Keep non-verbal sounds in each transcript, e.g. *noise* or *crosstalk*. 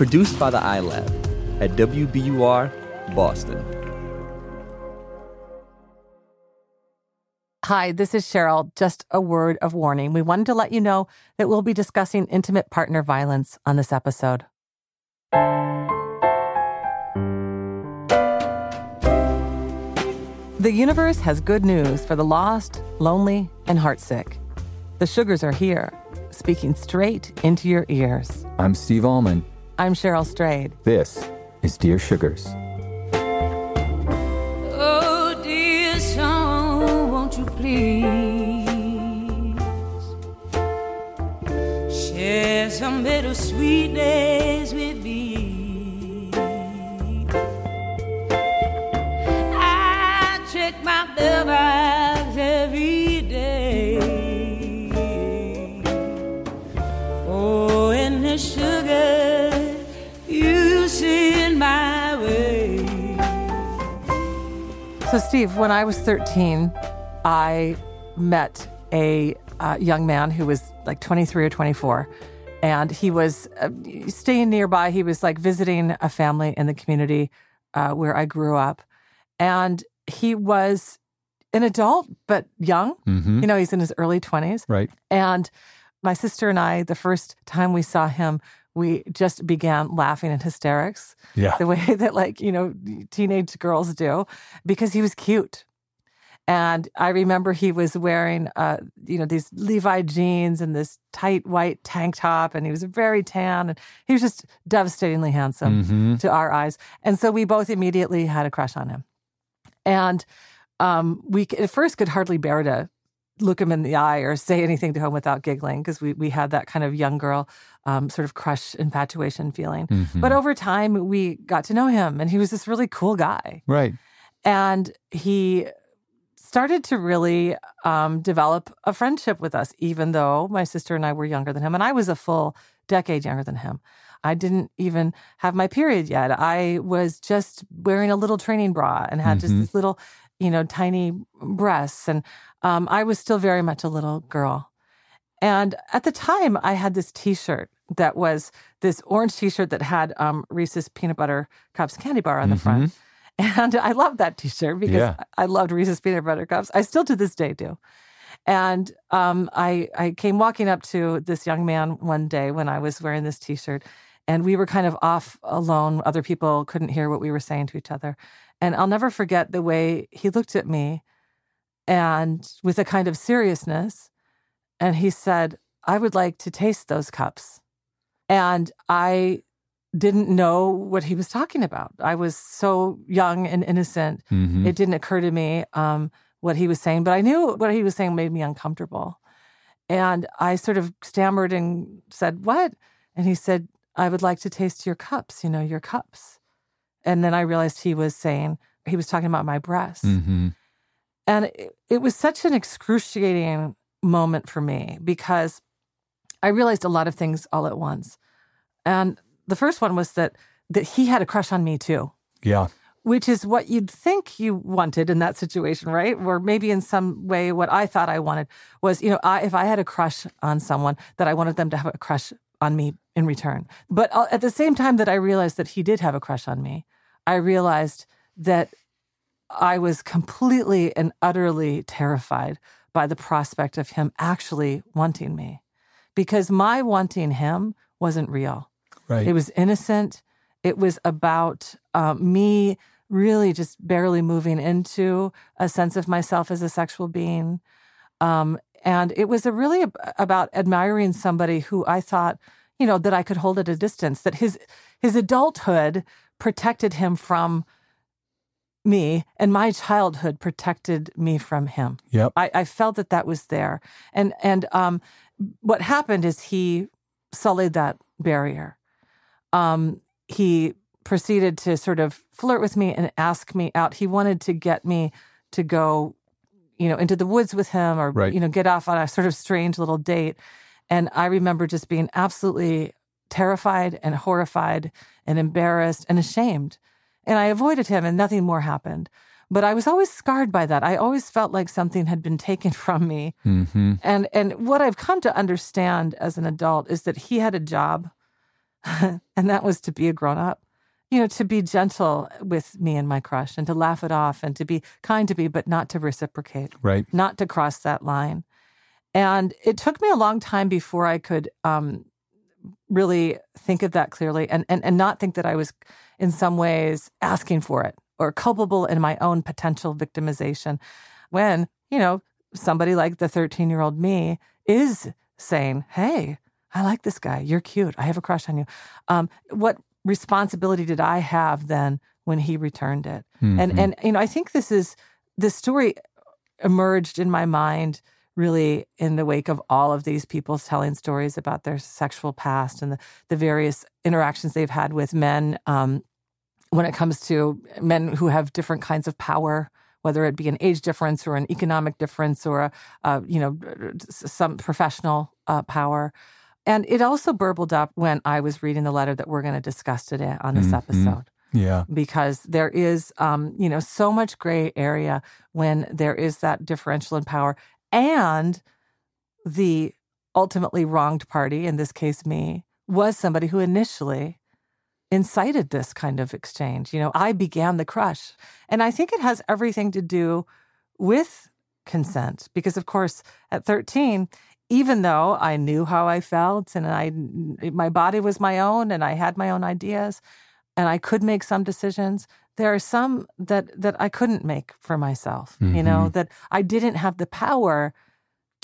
Produced by the iLab at WBUR, Boston. Hi, this is Cheryl. Just a word of warning. We wanted to let you know that we'll be discussing intimate partner violence on this episode. The universe has good news for the lost, lonely, and heartsick. The sugars are here, speaking straight into your ears. I'm Steve Almond. I'm Cheryl Strayed. This is Dear Sugars. Oh, dear song, won't you please share some bittersweet So, Steve, when I was 13, I met a uh, young man who was like 23 or 24. And he was uh, staying nearby. He was like visiting a family in the community uh, where I grew up. And he was an adult, but young. Mm-hmm. You know, he's in his early 20s. Right. And my sister and I, the first time we saw him, we just began laughing in hysterics Yeah. the way *laughs* that like you know teenage girls do because he was cute and i remember he was wearing uh you know these levi jeans and this tight white tank top and he was very tan and he was just devastatingly handsome Mm-hmm. to our eyes and so we both immediately had a crush on him and um we at first could hardly bear to look him in the eye or say anything to him without giggling because we, we had that kind of young girl um, sort of crush infatuation feeling Mhm. but over time, we got to know him, and he was this really cool guy. Right. And he started to really um, develop a friendship with us, even though my sister and I were younger than him. And I was a full decade younger than him. I didn't even have my period yet. I was just wearing a little training bra and had just Mhm. these little, you know, tiny breasts. And um, I was still very much a little girl. And at the time, I had this t shirt that was this orange t shirt that had um, Reese's peanut butter cups candy bar on the front. *laughs* And I loved that t shirt because Yeah. I loved Reese's peanut butter cups. I still to this day do. And um, I, I came walking up to this young man one day when I was wearing this t shirt, and we were kind of off alone. Other people couldn't hear what we were saying to each other. And I'll never forget the way he looked at me and with a kind of seriousness. And he said, I would like to taste those cups. And I didn't know what he was talking about. I was so young and innocent. Mm-hmm. It didn't occur to me um, what he was saying, but I knew what he was saying made me uncomfortable. And I sort of stammered and said, What? And he said, I would like to taste your cups, you know, your cups. And then I realized he was saying, he was talking about my breasts. Mm-hmm. And it, it was such an excruciating moment for me because I realized a lot of things all at once. And the first one was that that he had a crush on me too, Yeah. which is what you'd think you wanted in that situation, right? Or maybe in some way what I thought I wanted was, you know, I, if I had a crush on someone that I wanted them to have a crush on me in return. But at the same time that I realized that he did have a crush on me, I realized that I was completely and utterly terrified by the prospect of him actually wanting me because my wanting him wasn't real. Right. It was innocent. It was about um, me really just barely moving into a sense of myself as a sexual being. Um, and it was a really ab- about admiring somebody who I thought, you know, that I could hold at a distance, that his his adulthood protected him from me and my childhood protected me from him. Yep. I, I felt that that was there. And and um, what happened is he sullied that barrier. Um, he proceeded to sort of flirt with me and ask me out. He wanted to get me to go, you know, into the woods with him or Right. you know get off on a sort of strange little date. And I remember just being absolutely terrified and horrified and embarrassed and ashamed. And I avoided him and nothing more happened. But I was always scarred by that. I always felt like something had been taken *laughs* from me. Mm-hmm. And and what I've come to understand as an adult is that he had a job *laughs* and that was to be a grown up. You know, to be gentle with me and my crush and to laugh it off and to be kind to me but not to reciprocate Right. not to cross that line. And it took me a long time before I could um, really think of that clearly and, and, and not think that I was in some ways asking for it or culpable in my own potential victimization when, you know, somebody like the 13 year old me is saying, Hey, I like this guy. You're cute. I have a crush on you. Um, what responsibility did I have then when he returned it? And Mhm. and you know, I think this is this story emerged in my mind really in the wake of all of these people telling stories about their sexual past and the, the various interactions they've had with men um, when it comes to men who have different kinds of power whether it be an age difference or an economic difference or a, uh, you know some professional uh, power and it also burbled up when i was reading the letter that we're going to discuss today on this Mhm. episode Yeah. because there is um, you know so much gray area when there is that differential in power and the ultimately wronged party in this case me was somebody who initially incited this kind of exchange you know i began the crush and i think it has everything to do with consent because of course at 13 even though i knew how i felt and i my body was my own and i had my own ideas and I could make some decisions. There are some that that I couldn't make for myself. You know Mhm. that I didn't have the power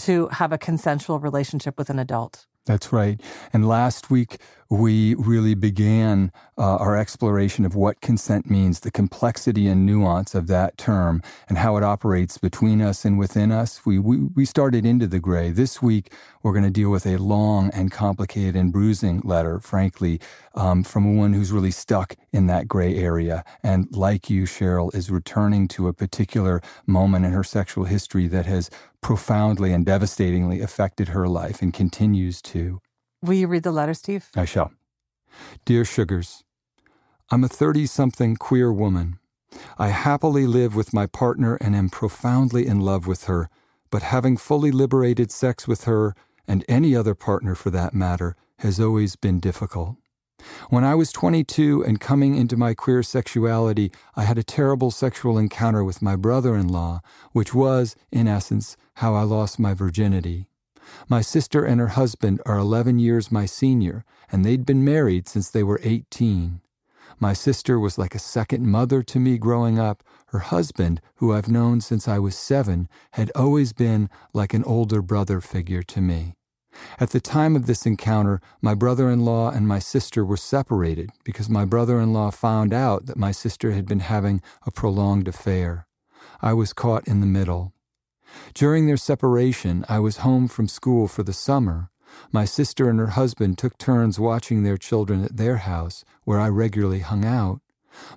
to have a consensual relationship with an adult. That's right. And last week, we really began uh, our exploration of what consent means, the complexity and nuance of that term, and how it operates between us and within us. We, we, we started into the gray. This week, we're going to deal with a long and complicated and bruising letter, frankly, um, from a woman who's really stuck in that gray area. And like you, Cheryl, is returning to a particular moment in her sexual history that has profoundly and devastatingly affected her life and continues to. Will you read the letter, Steve? I shall. Dear Sugars, I'm a 30 something queer woman. I happily live with my partner and am profoundly in love with her, but having fully liberated sex with her, and any other partner for that matter, has always been difficult. When I was 22 and coming into my queer sexuality, I had a terrible sexual encounter with my brother in law, which was, in essence, how I lost my virginity. My sister and her husband are 11 years my senior, and they'd been married since they were 18. My sister was like a second mother to me growing up. Her husband, who I've known since I was seven, had always been like an older brother figure to me. At the time of this encounter, my brother in law and my sister were separated because my brother in law found out that my sister had been having a prolonged affair. I was caught in the middle. During their separation, I was home from school for the summer. My sister and her husband took turns watching their children at their house, where I regularly hung out.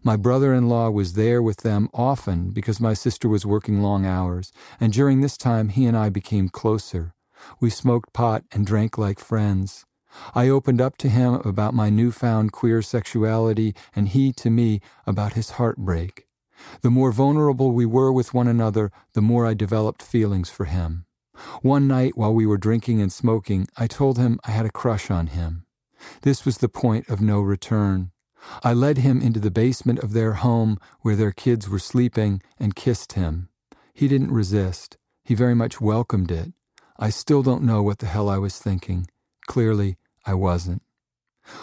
My brother in law was there with them often because my sister was working long hours, and during this time he and I became closer. We smoked pot and drank like friends. I opened up to him about my newfound queer sexuality, and he to me about his heartbreak. The more vulnerable we were with one another, the more I developed feelings for him. One night while we were drinking and smoking, I told him I had a crush on him. This was the point of no return. I led him into the basement of their home where their kids were sleeping and kissed him. He didn't resist. He very much welcomed it. I still don't know what the hell I was thinking. Clearly, I wasn't.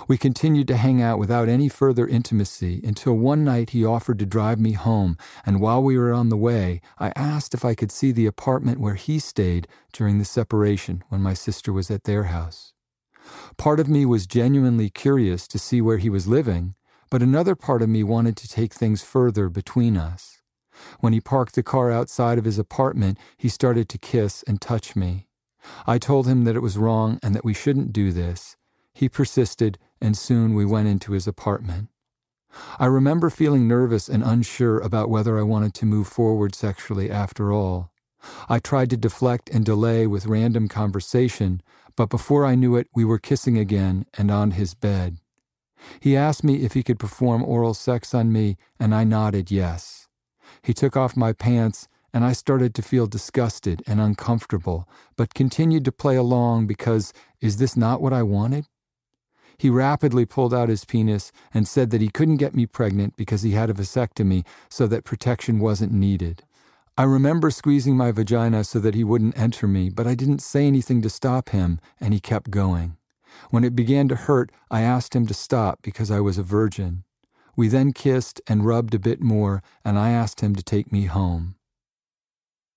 We continued to hang out without any further intimacy until one night he offered to drive me home, and while we were on the way, I asked if I could see the apartment where he stayed during the separation when my sister was at their house. Part of me was genuinely curious to see where he was living, but another part of me wanted to take things further between us. When he parked the car outside of his apartment, he started to kiss and touch me. I told him that it was wrong and that we shouldn't do this. He persisted, and soon we went into his apartment. I remember feeling nervous and unsure about whether I wanted to move forward sexually after all. I tried to deflect and delay with random conversation, but before I knew it, we were kissing again and on his bed. He asked me if he could perform oral sex on me, and I nodded yes. He took off my pants, and I started to feel disgusted and uncomfortable, but continued to play along because is this not what I wanted? He rapidly pulled out his penis and said that he couldn't get me pregnant because he had a vasectomy, so that protection wasn't needed. I remember squeezing my vagina so that he wouldn't enter me, but I didn't say anything to stop him, and he kept going. When it began to hurt, I asked him to stop because I was a virgin. We then kissed and rubbed a bit more, and I asked him to take me home.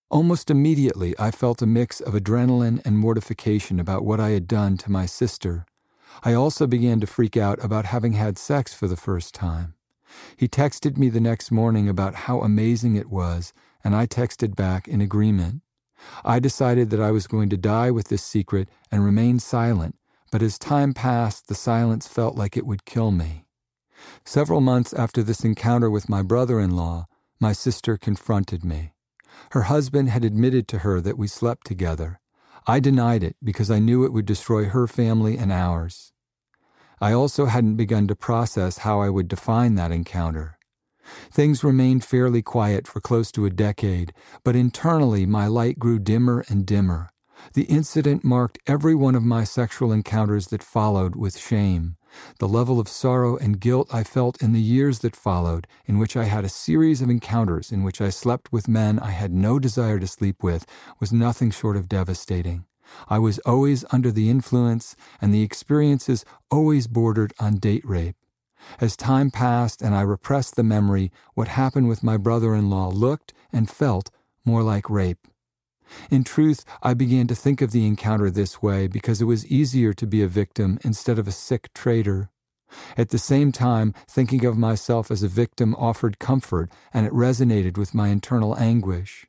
Almost immediately, I felt a mix of adrenaline and mortification about what I had done to my sister. I also began to freak out about having had sex for the first time. He texted me the next morning about how amazing it was, and I texted back in agreement. I decided that I was going to die with this secret and remain silent but as time passed, the silence felt like it would kill me. Several months after this encounter with my brother in law, my sister confronted me. Her husband had admitted to her that we slept together. I denied it because I knew it would destroy her family and ours. I also hadn't begun to process how I would define that encounter. Things remained fairly quiet for close to a decade, but internally my light grew dimmer and dimmer. The incident marked every one of my sexual encounters that followed with shame. The level of sorrow and guilt I felt in the years that followed, in which I had a series of encounters in which I slept with men I had no desire to sleep with, was nothing short of devastating. I was always under the influence, and the experiences always bordered on date rape. As time passed and I repressed the memory, what happened with my brother in law looked and felt more like rape. In truth, I began to think of the encounter this way because it was easier to be a victim instead of a sick traitor. At the same time, thinking of myself as a victim offered comfort, and it resonated with my internal anguish.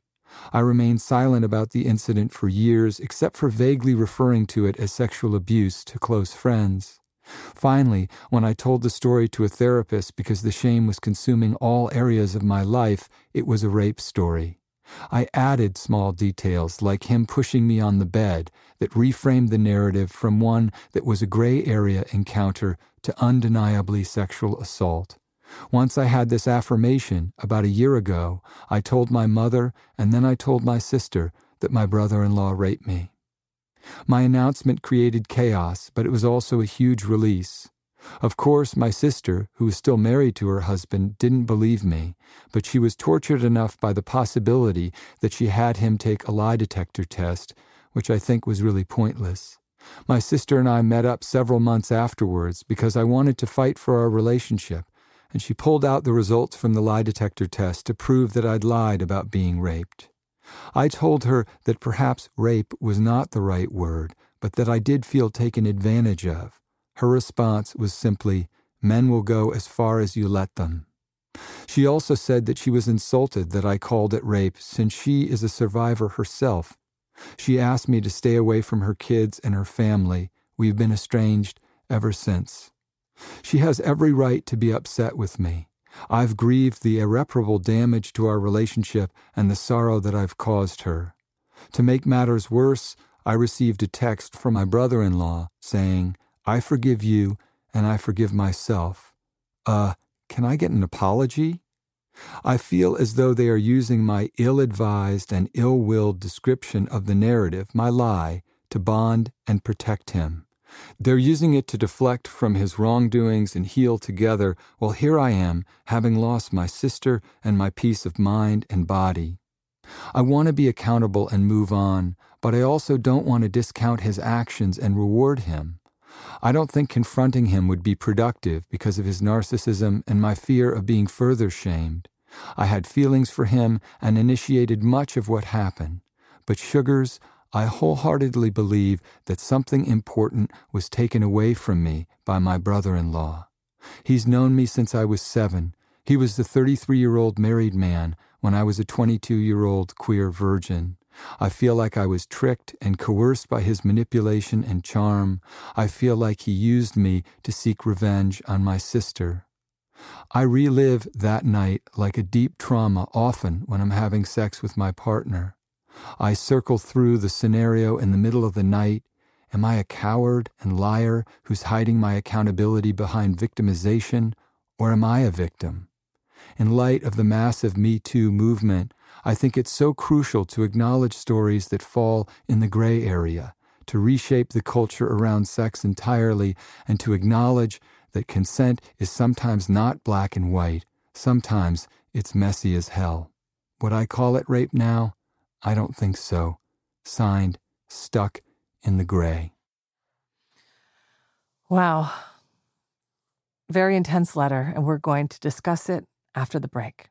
I remained silent about the incident for years, except for vaguely referring to it as sexual abuse to close friends. Finally, when I told the story to a therapist because the shame was consuming all areas of my life, it was a rape story. I added small details like him pushing me on the bed that reframed the narrative from one that was a gray area encounter to undeniably sexual assault. Once I had this affirmation, about a year ago, I told my mother and then I told my sister that my brother in law raped me. My announcement created chaos, but it was also a huge release. Of course, my sister, who was still married to her husband, didn't believe me, but she was tortured enough by the possibility that she had him take a lie detector test, which I think was really pointless. My sister and I met up several months afterwards because I wanted to fight for our relationship, and she pulled out the results from the lie detector test to prove that I'd lied about being raped. I told her that perhaps rape was not the right word, but that I did feel taken advantage of her response was simply, Men will go as far as you let them. She also said that she was insulted that I called it rape since she is a survivor herself. She asked me to stay away from her kids and her family. We've been estranged ever since. She has every right to be upset with me. I've grieved the irreparable damage to our relationship and the sorrow that I've caused her. To make matters worse, I received a text from my brother in law saying, I forgive you and I forgive myself. Uh, can I get an apology? I feel as though they are using my ill advised and ill willed description of the narrative, my lie, to bond and protect him. They're using it to deflect from his wrongdoings and heal together, while here I am, having lost my sister and my peace of mind and body. I want to be accountable and move on, but I also don't want to discount his actions and reward him. I don't think confronting him would be productive because of his narcissism and my fear of being further shamed. I had feelings for him and initiated much of what happened. But Sugars, I wholeheartedly believe that something important was taken away from me by my brother in law. He's known me since I was seven. He was the 33 year old married man when I was a 22 year old queer virgin. I feel like I was tricked and coerced by his manipulation and charm. I feel like he used me to seek revenge on my sister. I relive that night like a deep trauma often when I'm having sex with my partner. I circle through the scenario in the middle of the night. Am I a coward and liar who's hiding my accountability behind victimization, or am I a victim? In light of the massive Me Too movement, I think it's so crucial to acknowledge stories that fall in the gray area, to reshape the culture around sex entirely, and to acknowledge that consent is sometimes not black and white, sometimes it's messy as hell. Would I call it rape now? I don't think so. Signed, Stuck in the Gray. Wow. Very intense letter, and we're going to discuss it after the break.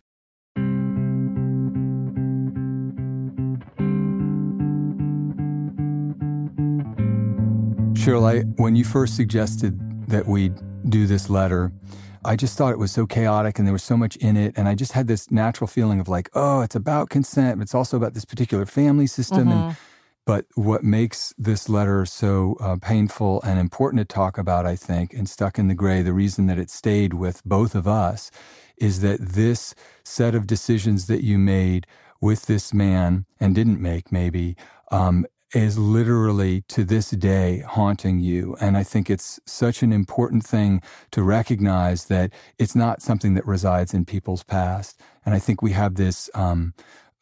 Cheryl, I, when you first suggested that we do this letter, I just thought it was so chaotic and there was so much in it. And I just had this natural feeling of like, oh, it's about consent, but it's also about this particular family system. Mm-hmm. And but what makes this letter so uh, painful and important to talk about, I think, and stuck in the gray, the reason that it stayed with both of us is that this set of decisions that you made with this man and didn't make, maybe, um, is literally to this day haunting you. And I think it's such an important thing to recognize that it's not something that resides in people's past. And I think we have this um,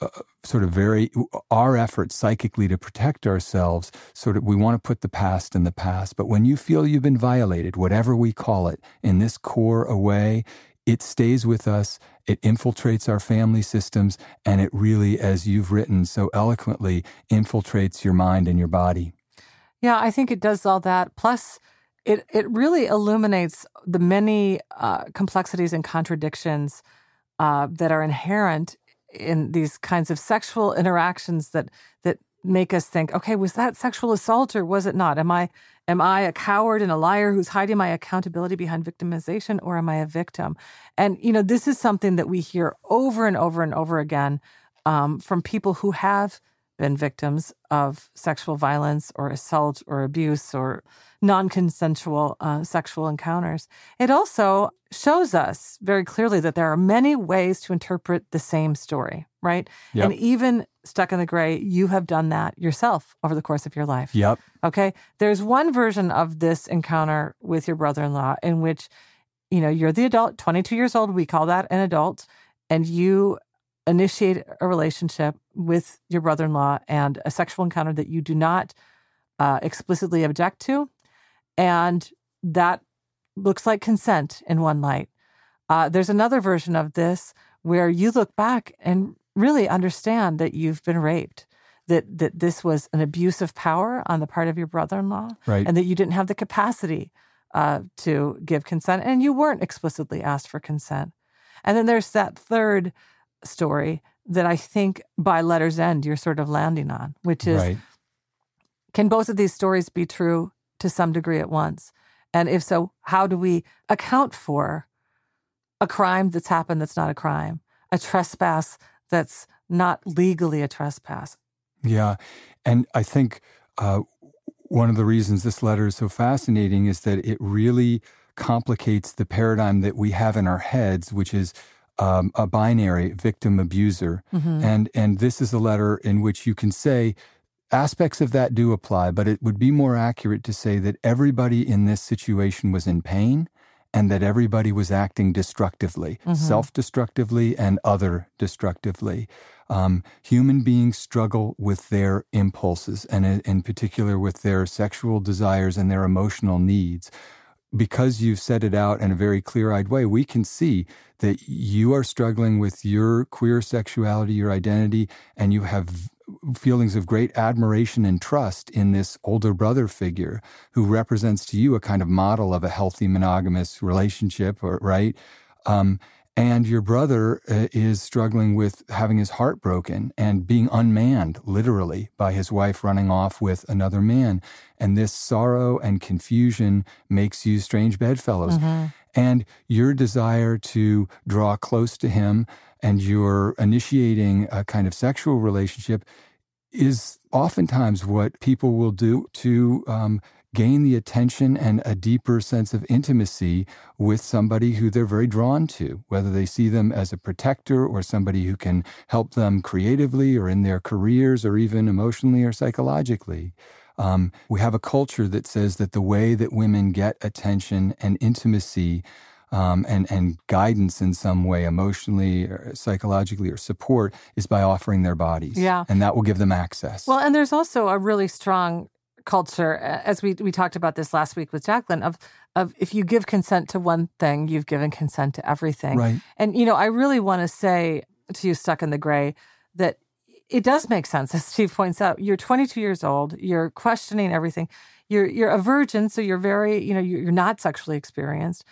uh, sort of very, our effort psychically to protect ourselves, sort of, we want to put the past in the past. But when you feel you've been violated, whatever we call it, in this core away, it stays with us, it infiltrates our family systems, and it really, as you've written so eloquently, infiltrates your mind and your body. Yeah, I think it does all that. Plus, it it really illuminates the many uh, complexities and contradictions uh, that are inherent in these kinds of sexual interactions that that make us think, okay, was that sexual assault or was it not? Am I am I a coward and a liar who's hiding my accountability behind victimization or am I a victim? And you know, this is something that we hear over and over and over again um, from people who have been victims of sexual violence or assault or abuse or non-consensual uh, sexual encounters. It also shows us very clearly that there are many ways to interpret the same story, right? Yep. And even stuck in the gray, you have done that yourself over the course of your life. Yep. Okay. There's one version of this encounter with your brother in law in which, you know, you're the adult, 22 years old. We call that an adult. And you initiate a relationship with your brother in law and a sexual encounter that you do not uh, explicitly object to. And that looks like consent in one light. Uh, there's another version of this where you look back and really understand that you've been raped, that that this was an abuse of power on the part of your brother-in-law, Right. and that you didn't have the capacity uh, to give consent, and you weren't explicitly asked for consent. And then there's that third story that I think by letter's end you're sort of landing on, which is Right. Can both of these stories be true to some degree at once? And if so, how do we account for a crime that's happened that's not a crime, a trespass that's not legally a trespass? Yeah. And I think uh, one of the reasons this letter is so fascinating is that it really complicates the paradigm that we have in our heads, which is um, a binary victim abuser. Mm-hmm. And, and this is a letter in which you can say, aspects of that do apply, but it would be more accurate to say that everybody in this situation was in pain and that everybody was acting destructively, mm-hmm. self destructively and other destructively. Um, human beings struggle with their impulses and, in particular, with their sexual desires and their emotional needs. Because you've set it out in a very clear eyed way, we can see that you are struggling with your queer sexuality, your identity, and you have feelings of great admiration and trust in this older brother figure who represents to you a kind of model of a healthy monogamous relationship, or, right? Um, and your brother uh, is struggling with having his heart broken and being unmanned, literally, by his wife running off with another man. And this sorrow and confusion makes you strange bedfellows. Mm-hmm. And your desire to draw close to him and you're initiating a kind of sexual relationship is oftentimes what people will do to um, gain the attention and a deeper sense of intimacy with somebody who they're very drawn to, whether they see them as a protector or somebody who can help them creatively or in their careers or even emotionally or psychologically. Um, we have a culture that says that the way that women get attention and intimacy um, and and guidance in some way, emotionally, or psychologically, or support, is by offering their bodies. Yeah, and that will give them access. Well, and there's also a really strong culture, as we we talked about this last week with Jacqueline, of of if you give consent to one thing, you've given consent to everything. Right. And you know, I really want to say to you, stuck in the gray, that it does make sense, *laughs* as Steve points out. You're 22 years old. You're questioning everything. You're you're a virgin, so you're very you know you're not sexually experienced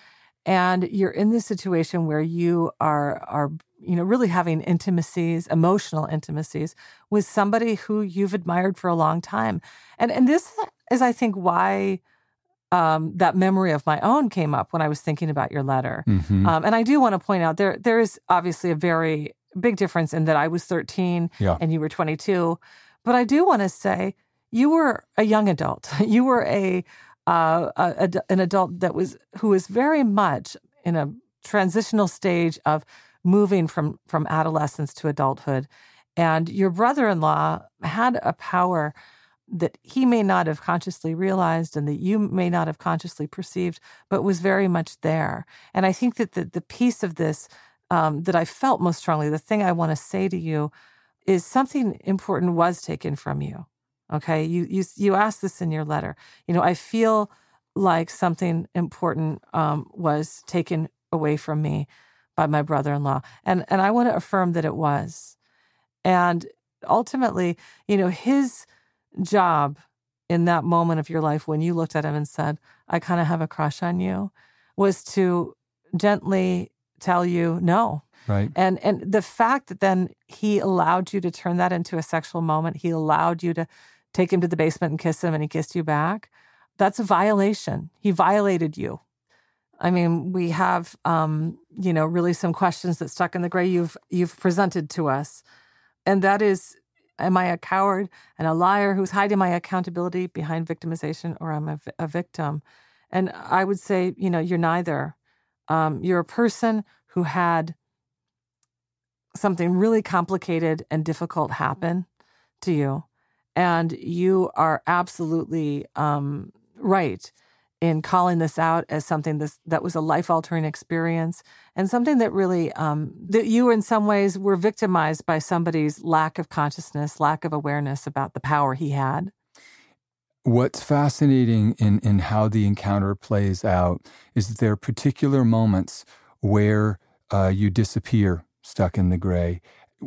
and you're in this situation where you are are you know really having intimacies emotional intimacies with somebody who you've admired for a long time and and this is i think why um, that memory of my own came up when i was thinking about your letter mm-hmm. um, and i do want to point out there there is obviously a very big difference in that i was 13 yeah. and you were 22 but i do want to say you were a young adult *laughs* you were a uh, a, a, an adult that was who was very much in a transitional stage of moving from from adolescence to adulthood, and your brother-in-law had a power that he may not have consciously realized and that you may not have consciously perceived, but was very much there. And I think that the the piece of this um, that I felt most strongly, the thing I want to say to you, is something important was taken from you. Okay, you you you asked this in your letter. You know, I feel like something important um, was taken away from me by my brother-in-law, and and I want to affirm that it was. And ultimately, you know, his job in that moment of your life when you looked at him and said, "I kind of have a crush on you," was to gently tell you no. Right. And and the fact that then he allowed you to turn that into a sexual moment, he allowed you to take him to the basement and kiss him and he kissed you back, that's a violation. He violated you. I mean, we have, um, you know, really some questions that stuck in the gray you've you've presented to us, and that is, am I a coward and a liar who's hiding my accountability behind victimization, or I'm I a victim? And I would say, you know, you're neither. Um, you're a person who had something really complicated and difficult happen to you, and you are absolutely um, right in calling this out as something this, that was a life altering experience and something that really um, that you in some ways were victimized by somebody's lack of consciousness lack of awareness about the power he had. What's fascinating in, in how the encounter plays out is that there are particular moments where uh, you disappear stuck in the gray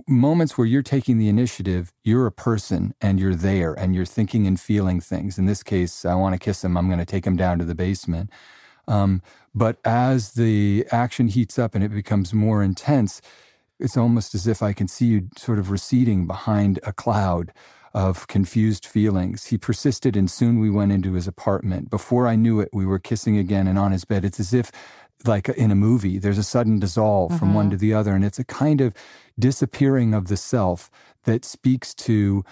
moments where you're taking the initiative, you're a person and you're there and you're thinking and feeling things. In this case, I want to kiss him. I'm going to take him down to the basement. Um, but as the action heats up and it becomes more intense, it's almost as if I can see you sort of receding behind a cloud. of confused feelings. He persisted, and soon we went into his apartment. Before I knew it, we were kissing again and on his bed. It's as if, like in a movie, there's a sudden dissolve from one Mhm. to the other, and it's a kind of disappearing of the self that speaks to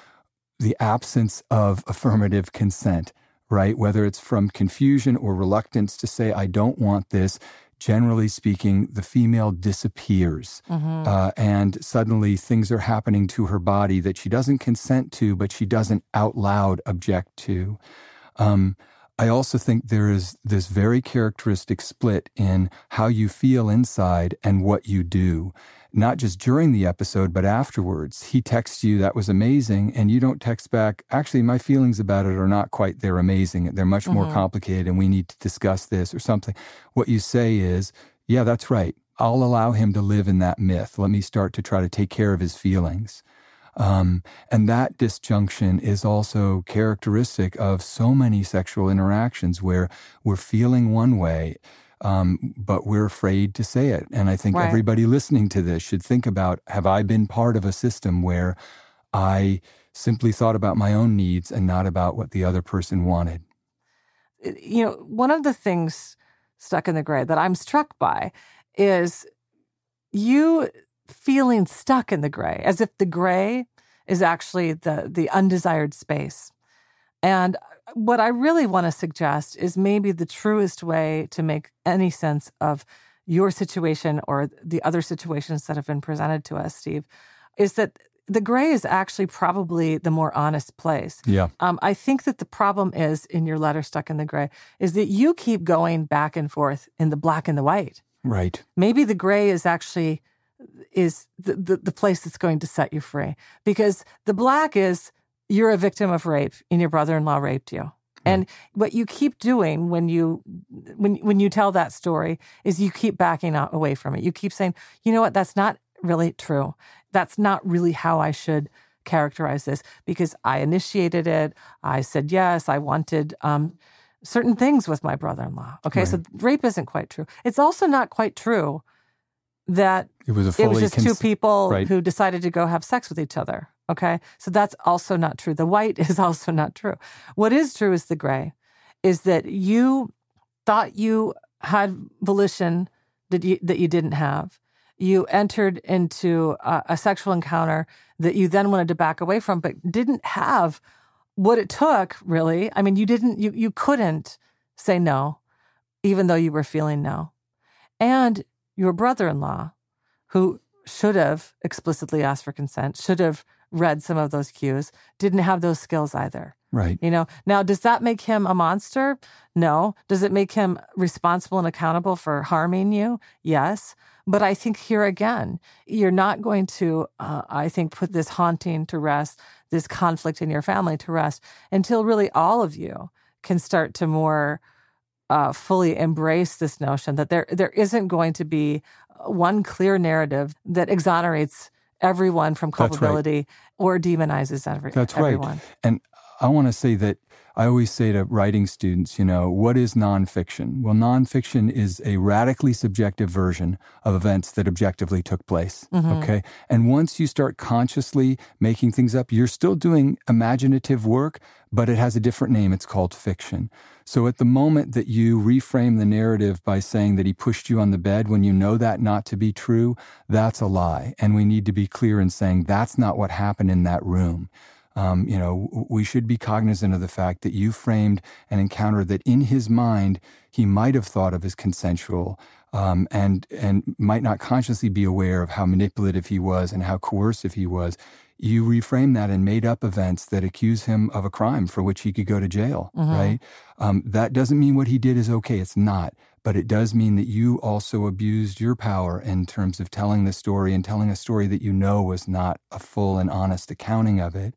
the absence of affirmative consent, right? Whether it's from confusion or reluctance to say, I don't want this. Generally speaking, the female disappears. Mhm. Uh, and suddenly things are happening to her body that she doesn't consent to, but she doesn't out loud object to. Um, I also think there is this very characteristic split in how you feel inside and what you do, not just during the episode, but afterwards. He texts you, that was amazing, and you don't text back, actually, my feelings about it are not quite, they're amazing. They're much more Mhm. complicated, and we need to discuss this or something. What you say is, yeah, that's right. I'll allow him to live in that myth. Let me start to try to take care of his feelings. Um, and that disjunction is also characteristic of so many sexual interactions where we're feeling one way, um, but we're afraid to say it. And I think Right. everybody listening to this should think about have I been part of a system where I simply thought about my own needs and not about what the other person wanted? you know, one of the things stuck in the gray that I'm struck by is you feeling stuck in the gray, as if the gray is actually the the undesired space. And what I really want to suggest is maybe the truest way to make any sense of your situation or the other situations that have been presented to us, Steve, is that the gray is actually probably the more honest place. Yeah. Um, I think that the problem is in your letter stuck in the gray is that you keep going back and forth in the black and the white. Right. Maybe the gray is actually is the, the, the place that's going to set you free because the black is you're a victim of rape and your brother-in-law raped you. And what you keep doing when you when when you tell that story is you keep backing out away from it. You keep saying, "You know what? That's not really true. That's not really how I should characterize this because I initiated it. I said yes. I wanted um, certain things with my brother-in-law. Okay, so rape isn't quite true. It's also not quite true that It was it was just two people Right. who decided to go have sex with each other. Okay. So that's also not true. The white *laughs* is also not true. What is true is the gray, is that you thought you had volition that you, that you didn't have. You entered into a, a sexual encounter that you then wanted to back away from, but didn't have what it took really. I mean, you didn't, you, you couldn't say no, even though you were feeling no. And your brother in law, who should have explicitly asked for consent, should have read some of those cues, didn't have those skills either. Right. You know, now does that make him a monster? No. Does it make him responsible and accountable for harming you? Yes. But I think here again, you're not going to, uh, I think, put this haunting to rest, this conflict in your family to rest until really all of you can start to more uh, fully embrace this notion that there there isn't going to be one clear narrative that exonerates everyone from That's right. culpability or demonizes every, That's everyone. right. And I want to say that I always say to writing students, you know, what is nonfiction? Well, nonfiction is a radically subjective version of events that objectively took place. Mhm. Okay. And once you start consciously making things up, you're still doing imaginative work, but it has a different name. It's called fiction. So at the moment that you reframe the narrative by saying that he pushed you on the bed when you know that not to be true, that's a lie. And we need to be clear in saying that's not what happened in that room. Um, you know, we should be cognizant of the fact that you framed an encounter that in his mind he might have thought of as consensual um, and and might not consciously be aware of how manipulative he was and how coercive he was. You reframe that and made up events that accuse him of a crime for which he could go to jail, Mhm. right? Um, that doesn't mean what he did is okay. It's not. But it does mean that you also abused your power in terms of telling the story and telling a story that you know was not a full and honest accounting of it.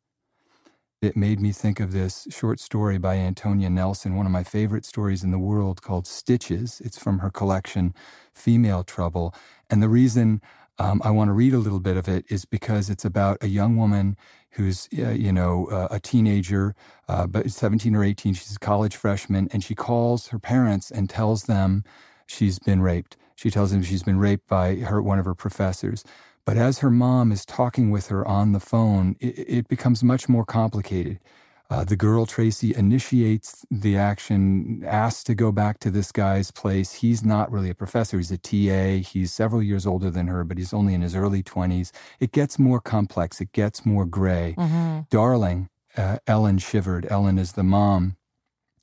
It made me think of this short story by Antonya Nelson, one of my favorite stories in the world called Stitches. It's from her collection, Female Trouble. And the reason um, I want to read a little bit of it is because it's about a young woman who's, uh, you know, uh, a teenager, uh, but 17 or 18. She's a college freshman, and she calls her parents and tells them she's been raped. She tells them she's been raped by her one of her professors. But as her mom is talking with her on the phone, it, it becomes much more complicated. Uh, the girl, Tracy, initiates the action, asks to go back to this guy's place. He's not really a professor, he's a TA. He's several years older than her, but he's only in his early 20s. It gets more complex, it gets more gray. Mm-hmm. Darling, uh, Ellen shivered. Ellen is the mom.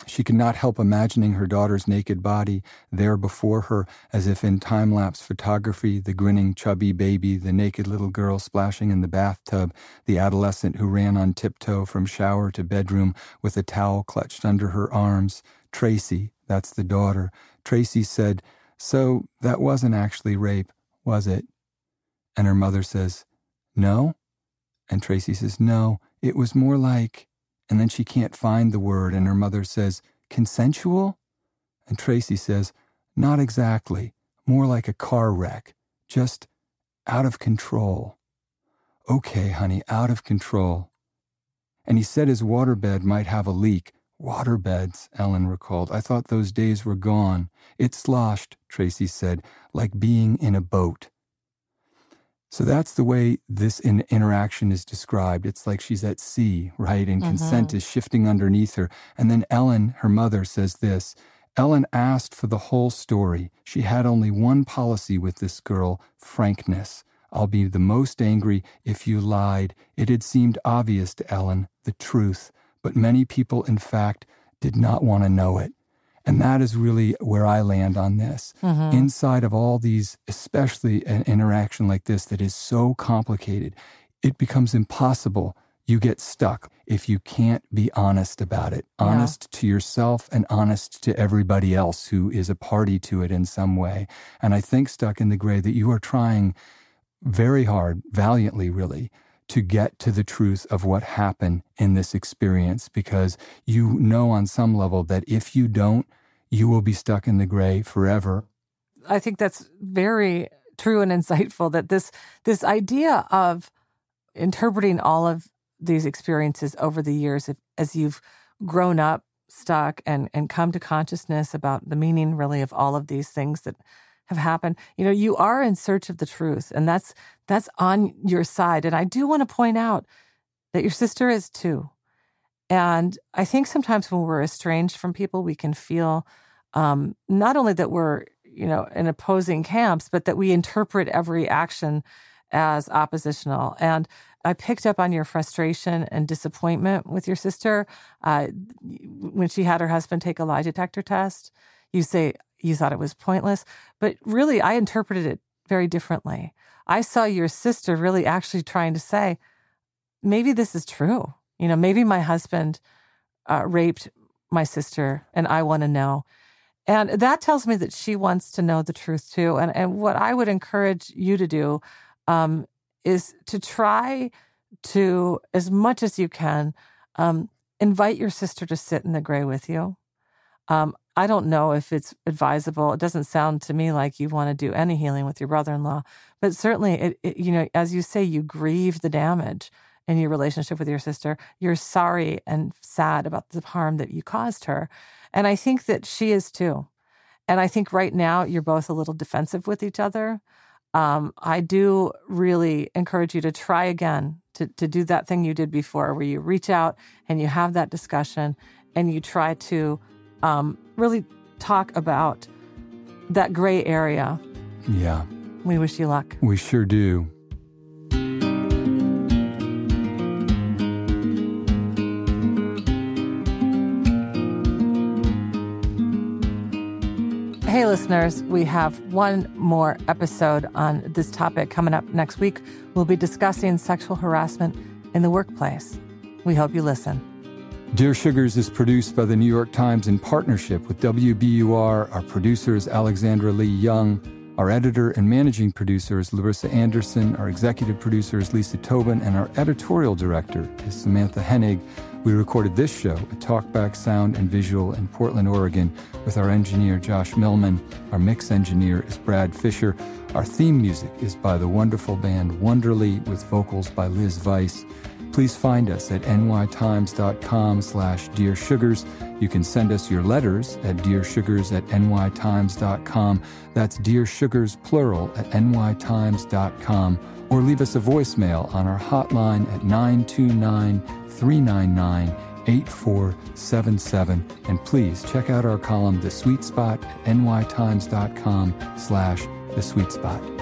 She could not help imagining her daughter's naked body there before her, as if in time lapse photography the grinning, chubby baby, the naked little girl splashing in the bathtub, the adolescent who ran on tiptoe from shower to bedroom with a towel clutched under her arms. Tracy, that's the daughter. Tracy said, So that wasn't actually rape, was it? And her mother says, No? And Tracy says, No, it was more like. And then she can't find the word, and her mother says, Consensual? And Tracy says, Not exactly. More like a car wreck. Just out of control. Okay, honey, out of control. And he said his waterbed might have a leak. Waterbeds, Ellen recalled. I thought those days were gone. It sloshed, Tracy said, like being in a boat. So that's the way this in- interaction is described. It's like she's at sea, right? And mm-hmm. consent is shifting underneath her. And then Ellen, her mother, says this Ellen asked for the whole story. She had only one policy with this girl frankness. I'll be the most angry if you lied. It had seemed obvious to Ellen, the truth, but many people, in fact, did not want to know it. And that is really where I land on this. Mm-hmm. Inside of all these, especially an interaction like this that is so complicated, it becomes impossible. You get stuck if you can't be honest about it, yeah. honest to yourself and honest to everybody else who is a party to it in some way. And I think, Stuck in the Gray, that you are trying very hard, valiantly, really, to get to the truth of what happened in this experience because you know on some level that if you don't, you will be stuck in the gray forever. I think that's very true and insightful that this this idea of interpreting all of these experiences over the years as you've grown up stuck and and come to consciousness about the meaning really of all of these things that have happened you know you are in search of the truth and that's that's on your side and i do want to point out that your sister is too and I think sometimes when we're estranged from people, we can feel um, not only that we're, you know, in opposing camps, but that we interpret every action as oppositional. And I picked up on your frustration and disappointment with your sister uh, when she had her husband take a lie detector test. You say you thought it was pointless, but really, I interpreted it very differently. I saw your sister really actually trying to say, maybe this is true. You know, maybe my husband uh, raped my sister and I want to know. And that tells me that she wants to know the truth too. And, and what I would encourage you to do um, is to try to, as much as you can, um, invite your sister to sit in the gray with you. Um, I don't know if it's advisable. It doesn't sound to me like you want to do any healing with your brother in law, but certainly, it, it, you know, as you say, you grieve the damage in your relationship with your sister. You're sorry and sad about the harm that you caused her. And I think that she is too. And I think right now you're both a little defensive with each other. Um, I do really encourage you to try again to, to do that thing you did before, where you reach out and you have that discussion and you try to um, really talk about that gray area. Yeah. We wish you luck. We sure do. Hey, listeners, we have one more episode on this topic coming up next week. We'll be discussing sexual harassment in the workplace. We hope you listen. Dear Sugars is produced by the New York Times in partnership with WBUR. Our producer is Alexandra Lee Young. Our editor and managing producer is Larissa Anderson. Our executive producer is Lisa Tobin. And our editorial director is Samantha Henig. We recorded this show at Talkback Sound and Visual in Portland, Oregon, with our engineer Josh Millman. Our mix engineer is Brad Fisher. Our theme music is by the wonderful band Wonderly, with vocals by Liz Weiss. Please find us at nytimes.com slash dearsugars. You can send us your letters at dearsugars at nytimes.com. That's dearsugars plural at nytimes.com. Or leave us a voicemail on our hotline at 929 399 8477. And please check out our column, The Sweet Spot, at nytimes.com slash The Sweet Spot.